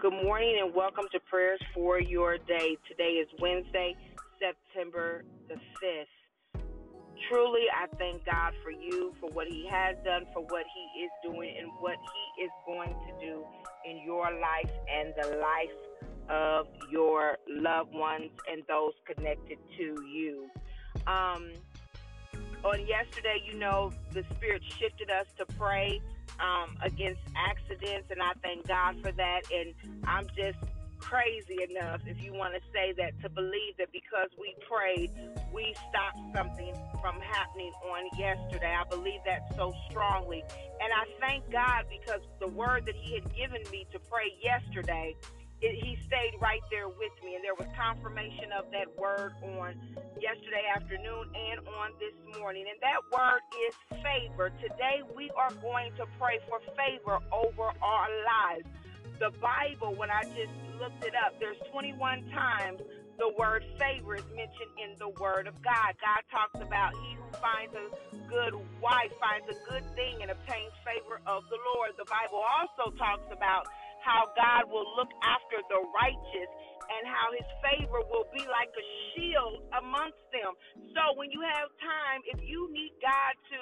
Good morning and welcome to Prayers for Your Day. Today is Wednesday, September the 5th. Truly, I thank God for you, for what He has done, for what He is doing, and what He is going to do in your life and the life of your loved ones and those connected to you. Um, on yesterday, you know, the Spirit shifted us to pray um, against accidents, and I thank God for that. And I'm just crazy enough, if you want to say that, to believe that because we prayed, we stopped something from happening on yesterday. I believe that so strongly. And I thank God because the word that He had given me to pray yesterday it, he stayed right there with me, and there was confirmation of that word on yesterday afternoon and on this morning. And that word is favor. Today we are going to pray for favor over our lives. The Bible, when I just looked it up, there's 21 times the word favor is mentioned in the Word of God. God talks about he who finds a good wife finds a good thing and obtains favor of the Lord. The Bible also talks about how God will look after the righteous and how his favor will be like a shield amongst them. So when you have time, if you need God to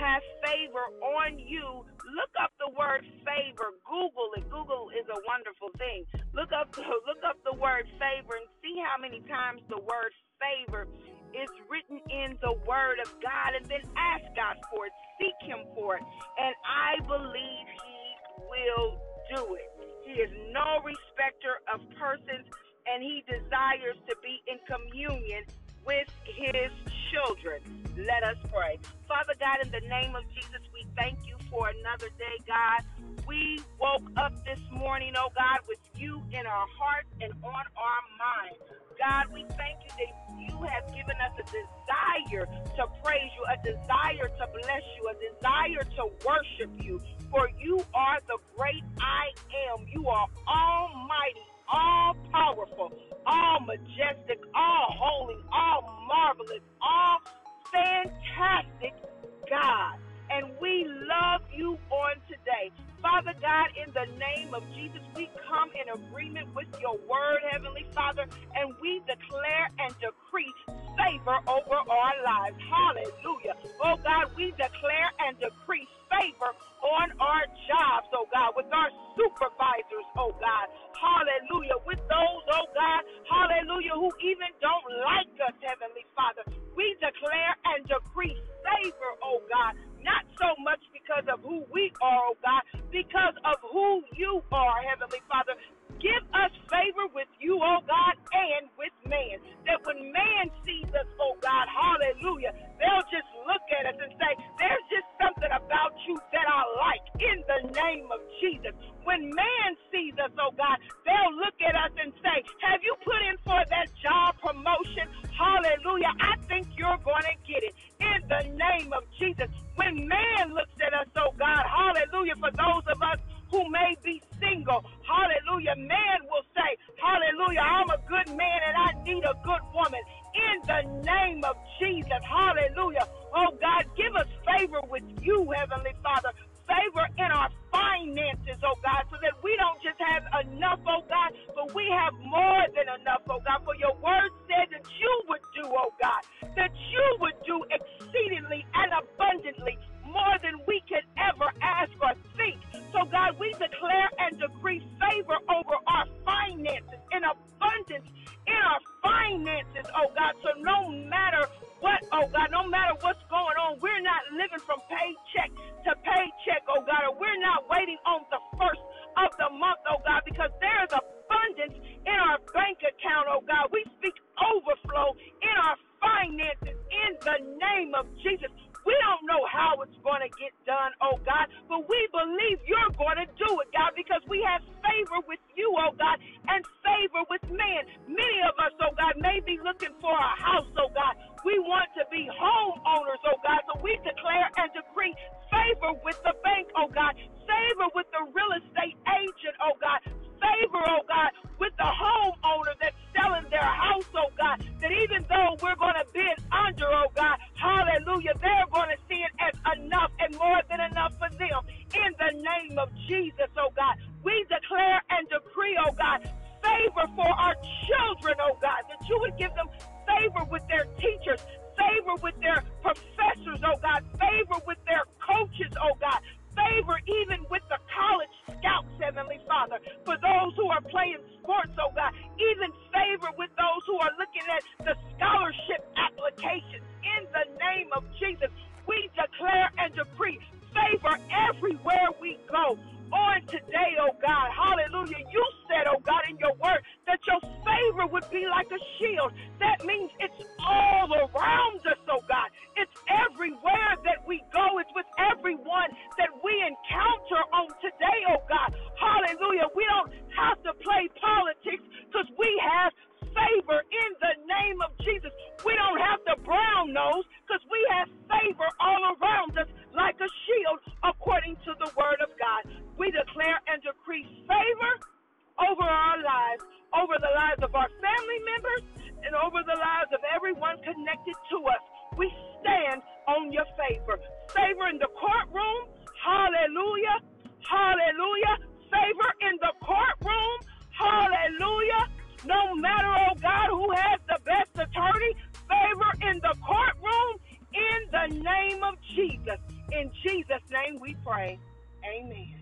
have favor on you, look up the word favor. Google it. Google is a wonderful thing. Look up the, look up the word favor and see how many times the word favor is written in the word of God and then ask God for it. Seek him for it. And I believe he will do it. He is no respecter of persons, and he desires to be in communion with his children. Let us pray. Father God, in the name of Jesus, we thank you for another day, God. We woke up this morning, oh God, with you in our hearts and on our mind. God, we thank you that you have given us a desire to praise you, a desire to bless you, a desire to worship you. For you are the great I am. You are almighty, all powerful, all majestic, all holy, all marvelous, all fantastic God. And we love you on today. Father God, in the name of Jesus, we come in agreement with your word, Heavenly Father, and we declare and decree favor over our lives. Hallelujah. Oh God, we declare and decree declare and decree favor, oh God, not so much because of who we are, oh God, because of who you are, Heavenly Father. Give us favor with you, oh God, and with man. That when man sees us, oh God, hallelujah, they'll just look at us and say, There's just something about you that I like in the name of Jesus. When man sees us, oh God, they'll look at us and say, Have you put in for that job promotion? Hallelujah. I name of Jesus. When man looks at us, oh God, hallelujah, for those of us who may be single, hallelujah, man will say, hallelujah, I'm a good man and I need a good woman in the name of Jesus, hallelujah. Oh God, give us favor with you, Heavenly Father, and abundantly more than we can ever ask or think. So, God, we declare and decree favor over our finances in abundance in our finances, oh God. So, no matter what, oh God, no matter what's going on, we're not living from paycheck to paycheck, oh God, or we're not waiting on the first of the month, oh God, because there is abundance in our bank account, oh God. We speak overflow in our finances in the name of Jesus. We don't know how it's going to get done, oh God, but we believe you're going to do it, God, because we have favor with you, oh God, and favor with man. Many of us, oh God, may be looking for a house, oh God. We want to be homeowners, oh God, so we declare and decree favor with the bank, oh God, favor with the real estate agent, oh God, favor, oh God, with the homeowner that's selling their house, oh God, that even though we're going to bid under, oh God, hallelujah, they're going to see it as enough and more than enough for them. In the name of Jesus, oh God, Jesus, we declare and decree favor everywhere we go on today, oh God. Hallelujah. You said, oh God, in your word that your favor would be like a shield. That means it's all around us, the lives of our family members, and over the lives of everyone connected to us. We stand on your favor. Favor in the courtroom. Hallelujah. Hallelujah. Favor in the courtroom. Hallelujah. No matter, oh God, who has the best attorney, favor in the courtroom in the name of Jesus. In Jesus' name we pray. Amen.